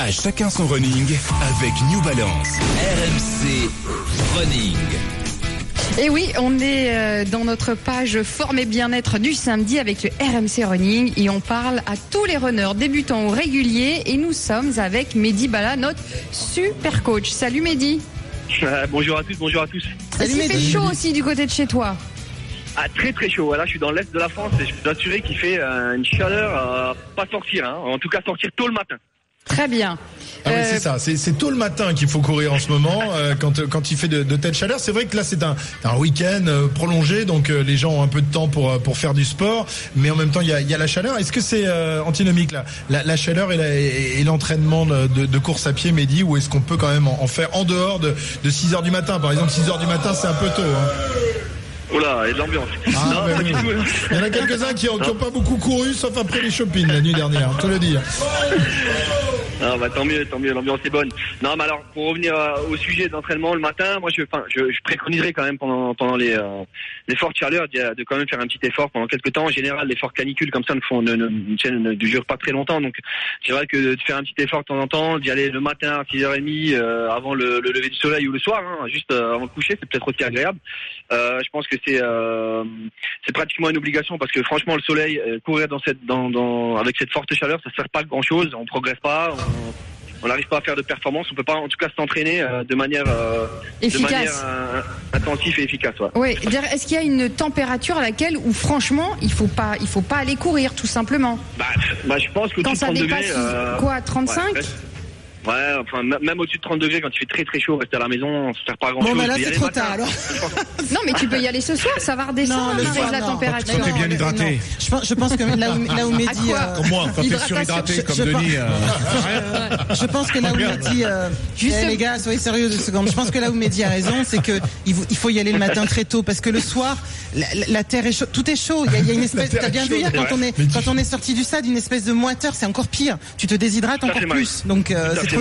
À chacun son running avec New Balance. RMC Running. Et oui, on est euh, dans notre page forme et bien-être du samedi avec le RMC Running et on parle à tous les runners débutants ou réguliers et nous sommes avec Mehdi Bala, notre super coach. Salut Mehdi. Euh, bonjour à tous, bonjour à tous. Est-ce qu'il fait chaud aussi du côté de chez toi Ah, très très chaud. Là, je suis dans l'est de la France et je peux t'assurer qu'il fait euh, une chaleur à pas sortir. hein. En tout cas, sortir tôt le matin. Très bien. Ah oui, Euh, c'est ça. C'est tôt le matin qu'il faut courir en ce moment euh, quand quand il fait de, de telles chaleurs. C'est vrai que là c'est un, un week-end euh, prolongé, donc euh, les gens ont un peu de temps pour euh, pour faire du sport, mais en même temps il y a, il y a la chaleur. Est-ce que c'est euh, antinomique là, la, la chaleur et et, et l'entraînement de, de- de course à pied, Mehdi, ou est-ce qu'on peut quand même en, en faire en dehors de, de 6 heures du matin? Par exemple, 6 heures du matin c'est un peu tôt. Hein. Oh là, il y a de l'ambiance. Ah, bah oui. Il y en a quelques-uns qui, ont- qui ont pas beaucoup couru, sauf après les shopping la nuit dernière. Te le dire. Ah, bah, tant mieux, tant mieux, l'ambiance est bonne. Non, mais alors, pour revenir euh, au sujet d'entraînement le matin, moi, je, enfin, je, je préconiserais quand même pendant, pendant les, euh, les fortes chaleurs de, de quand même faire un petit effort pendant quelques temps. En général, les fortes canicules comme ça ne font, ne, ne, ne, ne durent pas très longtemps. Donc, c'est vrai que de faire un petit effort de temps en temps, d'y aller le matin à 6h30, euh, avant le, le lever du soleil ou le soir, hein, juste euh, avant le coucher, c'est peut-être aussi agréable. Euh, je pense que c'est, c'est pratiquement une obligation parce que franchement, le soleil, courir dans cette, dans, dans, avec cette forte chaleur, ça sert pas grand chose. On progresse pas. On n'arrive pas à faire de performance, on peut pas en tout cas s'entraîner euh, de manière euh, de Efficace. manière euh, intensive et efficace. Ouais. Oui, est-ce qu'il y a une température à laquelle où franchement il faut pas il faut pas aller courir tout simplement? Bah, bah, je pense que Quand ça 30 degrés. dépasse quoi 35 ouais, reste- Ouais, enfin même au-dessus de 30 degrés quand il fait très très chaud, rester à la maison, ça sert pas à grand Bon, chose. bah là, c'est trop tard, alors. Non mais tu peux y aller ce soir, ça va redescendre Non, Marie, soir, la non. température. Quand t'es bien Non, hydraté. non. Je pense, je pense que là où, là où Mehdi, euh, Comme moi, quand t'es surhydraté Je- comme je Denis. euh, je pense que là où Mehdi, euh, Juste- eh, les gars, soyez sérieux deux secondes. Je pense que là où Mehdi a raison, c'est que il faut, il faut y aller le matin très tôt parce que le soir, la, terre est chaude, tout est chaud. Il y a, il y a une espèce, t'as bien vu hier quand on est, quand on est sorti du stade, une espèce de moiteur, c'est encore pire. Tu te déshydrates encore plus. Donc euh,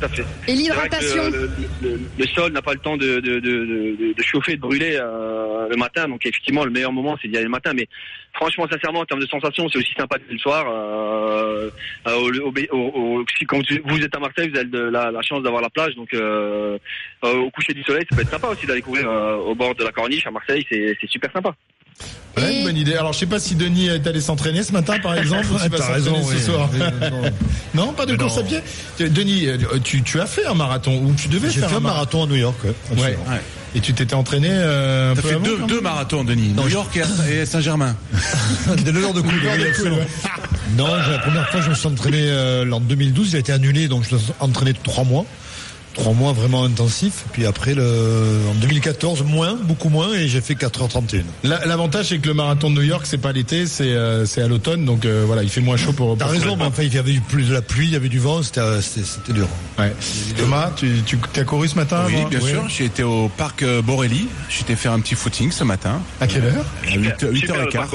Tout à fait. Et l'hydratation Le, le- le sol n'a pas le temps de, de, de, de, de chauffer, de brûler euh, le matin. Donc effectivement, le meilleur moment, c'est d'y aller le matin. Mais franchement, sincèrement, en termes de sensations, c'est aussi sympa aller le soir. Euh, euh, au, au, au- au- si quand vous êtes à Marseille, vous avez de- la, la chance d'avoir la plage. Donc euh, euh, au coucher du soleil, ça peut être sympa aussi d'aller courir euh, au bord de la corniche à Marseille. C'est super sympa. Ouais, une bonne idée. Alors, je sais pas si Denis est allé s'entraîner ce matin, par exemple, ou s'il va s'entraîner ce oui. soir. Oui, non. Non, pas de Mais course non. à pied. Denis, euh, tu, tu as fait un marathon ou tu devais faire fait un marathon à New York. ouais. Et tu t'étais entraîné euh, un T'as peu fait avant, deux, marathons, Denis. New York et Saint-Germain. De l'heure de absolument. Non, la première fois, je me suis entraîné euh, en 2012. Il a été annulé, donc je me suis entraîné trois mois. Trois mois vraiment intensifs. Puis après, le, en 2014, moins, beaucoup moins, et j'ai fait 4h31. La- L'avantage, c'est que le marathon de New York, c'est pas l'été, c'est euh, c'est à l'automne, donc euh, voilà, il fait moins chaud pour. T'as raison, mais enfin, il y avait eu plus de la pluie, il y avait du vent, c'était euh, dur. Ouais. Thomas, tu, tu as couru ce matin Oui, bien Oui. sûr. J'ai été au parc euh, Borelli. J'étais faire un petit footing ce matin. À quelle heure À 8, Super, le 8h15.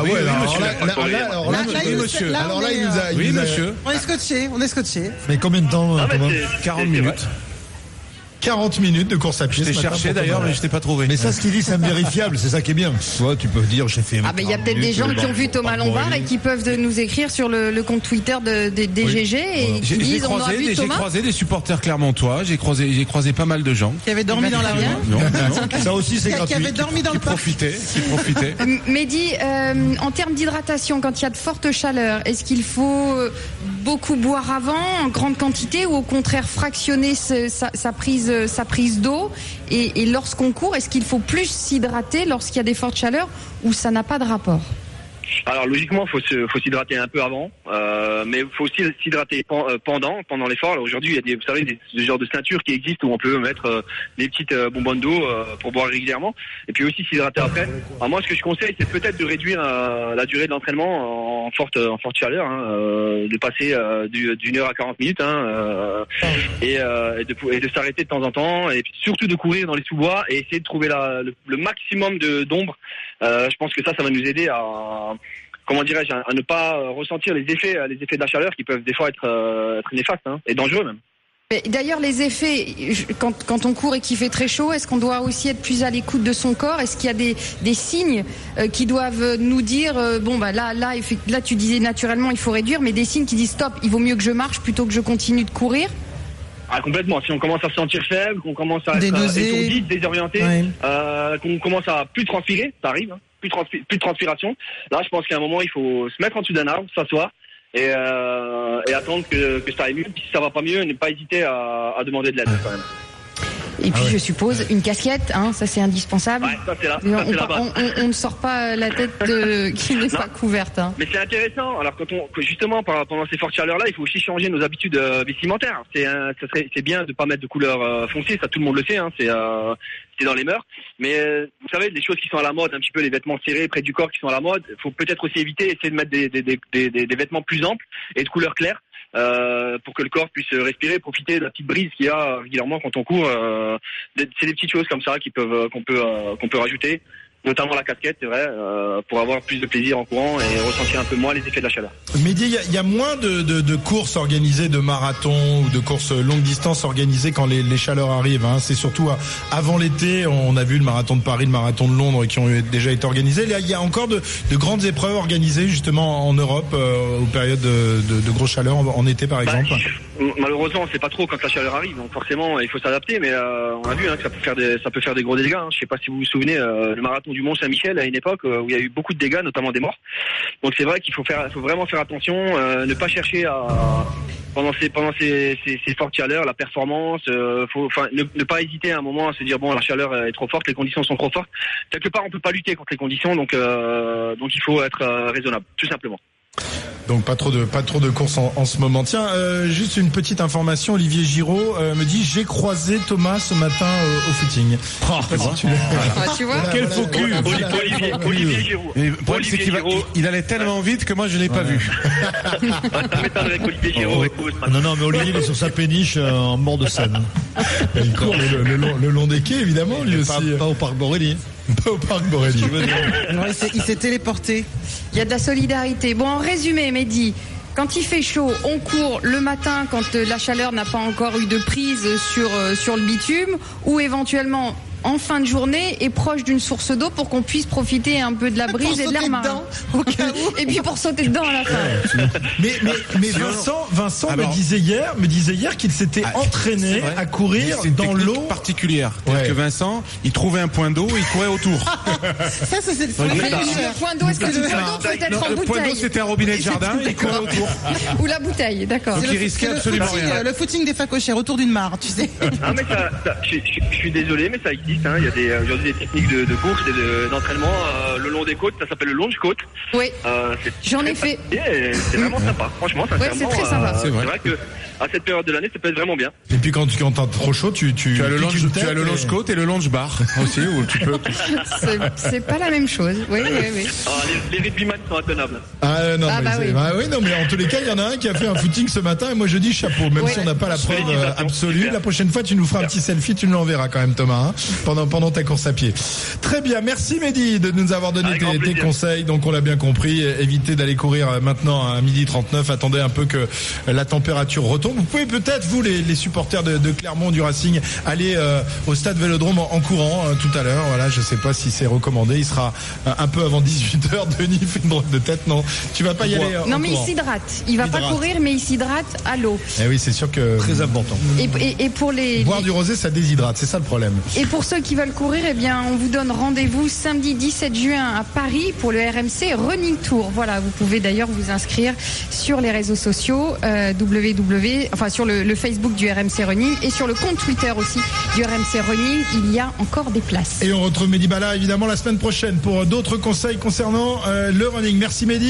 Ah Oui, ouais, alors, monsieur, là, le là, parcours, là, alors là, oui, monsieur. alors on là, est, il nous a, il Oui, monsieur. On est scotché, on est scotché. Mais combien de temps, Ah, euh, mais Thomas c'est- 40 c'est- c'est minutes. 40 minutes de course à pied. Je t'ai cherché d'ailleurs, mais je t'ai pas trouvé. Mais ça, ce qu'il dit, c'est invérifiable, c'est ça qui est bien. Tu vois, tu peux dire, j'ai fait. Ah ben il y a 40 peut-être des gens qui ont vu Thomas Lombard et qui peuvent nous écrire sur le, compte Twitter de, de- des GG et qui J'ai j'ai disent on a croisé, vu des- j'ai Thomas. croisé des supporters clermontois. J'ai croisé, j'ai croisé pas mal de gens Qui avait dormi dans la rue. non, non, Ça aussi, c'est Qui, qui gratuit. avait dormi dans le parc. qui profitaient. Mehdi, euh, en termes d'hydratation, quand il y a de fortes chaleurs, est-ce qu'il faut euh, beaucoup boire avant, en grande quantité, ou au contraire fractionner sa, prise, d'eau. Et, et lorsqu'on court, est-ce qu'il faut plus s'hydrater lorsqu'il y a des fortes chaleurs, ou ça n'a pas de rapport? Alors logiquement, faut se, faut s'hydrater un peu avant, euh, mais faut aussi s'hydrater euh, pendant, pendant l'effort. Alors, Aujourd'hui, il y a des, vous savez, des, ce genre de ceintures qui existent où on peut mettre euh, des petites euh, bonbonnes d'eau pour boire régulièrement, et puis aussi s'hydrater après. Alors moi, ce que je conseille, c'est peut-être de réduire la durée de l'entraînement en forte, en forte chaleur, hein, de passer du- d'une heure à 40 minutes, hein, et, et de, et de s'arrêter de temps en temps, et puis surtout de courir dans les sous-bois et essayer de trouver la, le, maximum de d'ombre. Je pense que ça, ça va nous aider à comment dirais-je, à, ne pas euh, ressentir les effets, euh, les effets de la chaleur qui peuvent des fois être, euh, être néfastes hein, et dangereux même. Mais D'ailleurs, les effets, quand, quand on court et qu'il fait très chaud, est-ce qu'on doit aussi être plus à l'écoute de son corps? Est-ce qu'il y a des, des signes euh, qui doivent nous dire, euh, bon, bah là, là, là, tu disais naturellement, il faut réduire, mais des signes qui disent stop, il vaut mieux que je marche plutôt que je continue de courir? Ah, complètement. Si on commence à se sentir faible, qu'on commence à être étourdi, désorienté, Ouais. euh, qu'on commence à plus transpirer, ça arrive, hein, plus, de plus de transpiration. Là, je pense qu'à un moment, il faut se mettre en dessous d'un arbre, s'asseoir et, euh, attendre que, que ça aille mieux. Puis si ça va pas mieux, ne pas hésiter à, à demander de l'aide quand même. Et puis, je suppose, une casquette, hein, ça c'est indispensable. Ouais, ça c'est là, ça on, ne sort pas la tête euh, qui n'est pas couverte. hein. Mais c'est intéressant. Alors quand on que justement pendant ces fortes chaleurs là, il faut aussi changer nos habitudes euh, vestimentaires. C'est bien de pas mettre de couleur euh, foncée, ça tout le monde le sait. Hein, c'est euh, c'est dans les mœurs. Mais euh, vous savez, les choses qui sont à la mode, un petit peu les vêtements serrés près du corps qui sont à la mode, faut peut-être aussi éviter, essayer de mettre des des, des, des, des- des vêtements plus amples et de couleur claire. Euh, pour que le corps puisse respirer, profiter de la petite brise qu'il y a régulièrement quand on court. euh, c'est des petites choses comme ça qui peuvent euh, qu'on peut euh, qu'on peut rajouter, notamment la casquette, c'est vrai, euh, pour avoir plus de plaisir en courant et ressentir un peu moins les effets de la chaleur. Mehdi, il y y, a moins de, de, de courses organisées, de marathons ou de courses longue distance organisées quand les, les chaleurs arrivent. Hein. C'est surtout à- avant l'été, on a vu le marathon de Paris, le marathon de Londres qui ont déjà été organisés. Il y a encore de, de grandes épreuves organisées justement en Europe euh, aux périodes de, de, de grosse chaleur, en, en été par Bah, exemple. Malheureusement, on sait pas trop quand la chaleur arrive, donc forcément, il faut s'adapter. Mais euh, on a vu hein, que ça peut faire des, gros dégâts. Hein. Je sais pas si vous vous souvenez, euh, le marathon du Mont Saint-Michel à une époque euh, où il y a eu beaucoup de dégâts, notamment des morts. Donc c'est vrai qu'il faut faire, vraiment faire attention, ne pas chercher à pendant ces pendant ces, ces, ces fortes chaleurs, la performance, ne, pas hésiter à un moment à se dire bon, la chaleur est trop forte, les conditions sont trop fortes. Quelque part, on peut pas lutter contre les conditions, donc il faut être raisonnable, tout simplement. Donc pas trop de pas trop de courses en, en ce moment. Tiens, euh, juste une petite information. Olivier Giraud euh, me dit j'ai croisé Thomas ce matin euh, au footing. Si tu l'as- Ah, tu vois Quel faux cul. Olivier, Olivier Giroud. Et le problème, c'est Olivier qu'il va- Giroud. il allait tellement vite que moi je l'ai pas vu. Ça ce matin. Non, non, mais Olivier il est sur sa péniche euh, en bord de Seine. Il court le, le long, le long des quais évidemment lui Pas, aussi. pas au parc Borély. Pas au parc. Non, il s'est- il s'est téléporté. Il y a de la solidarité. Bon, en résumé, Mehdi, quand il fait chaud, on court le matin quand euh, la chaleur n'a pas encore eu de prise sur, euh, sur le bitume, ou éventuellement en fin de journée et proche d'une source d'eau pour qu'on puisse profiter un peu de la brise et de l'air sauter marin. dedans, au cas où. Et puis pour sauter dedans à la fin. Mais, mais, mais Vincent, Vincent Alors- me disait hier, me disait hier qu'il s'était Ah, entraîné à courir une dans l'eau. particulière. Ouais. Que Vincent, il trouvait un point d'eau, il courait autour. Ça, ça, c'est le point d'eau, est-ce que le point d'eau peut être en le point d'eau, bouteille c'était un robinet de jardin, il courait autour. Ou la bouteille, d'accord. Donc C'est il le- risquait absolument footing, rien. euh, Le footing des facochères autour d'une mare, tu sais. Ah mais je suis désolé, mais ça existe. Hein. Il y a des, euh, aujourd'hui des techniques de, de course et de- d'entraînement euh, le long des côtes. Ça s'appelle le longe côte. Oui. Euh, c'est J'en ai fait. et C'est vraiment sympa. Franchement, sincèrement, c'est très sympa. euh, C'est vrai. que à cette période de l'année, ça peut être vraiment bien. Et puis quand tu quand t'as trop chaud, tu tu Tu as le une tu as tête le et- longe côte et le longe bar aussi, où tu peux. C'est- C'est pas la même chose. Oui, oui, oui. Ah, les, les rugbyman sont intenables. Ah euh, non, Ah, mais bah c'est- oui. bah oui, non, mais en tous les cas, il y en a un qui a fait un footing ce matin et moi je dis chapeau, même Ouais. si on n'a pas la preuve euh, absolue. Super. La prochaine fois, tu nous feras un petit selfie, tu nous l'enverras quand même, Thomas, hein, pendant pendant ta course à pied. Très bien, merci Mehdi de nous avoir donné tes, conseils. Donc on l'a bien compris, évitez d'aller courir euh, maintenant à midi 39. Attendez un peu que la température Vous pouvez peut-être vous les, les supporters de, de Clermont du Racing aller euh, au stade Vélodrome en, en courant euh, tout à l'heure. Voilà, je sais pas si c'est recommandé. Il sera euh, un peu avant 18 h Denis fait une drôle de tête. Non, tu vas pas y aller. euh, Non, en mais il s'hydrate. Il va pas Hydrate. courir, mais il s'hydrate à l'eau. Eh oui, c'est sûr que Très important. Et, et- et pour les, boire du rosé, ça déshydrate. C'est ça le problème. et pour ceux qui veulent courir, eh bien, on vous donne rendez-vous samedi 17 juin à Paris pour le RMC Running Tour. Voilà, vous pouvez d'ailleurs vous inscrire sur les réseaux sociaux euh, enfin sur le, le Facebook du RMC Running et sur le compte Twitter aussi du RMC Running. Il y a encore des places. Et on retrouve Mehdi Bala évidemment la semaine prochaine pour d'autres conseils concernant euh, le running. Merci Mehdi.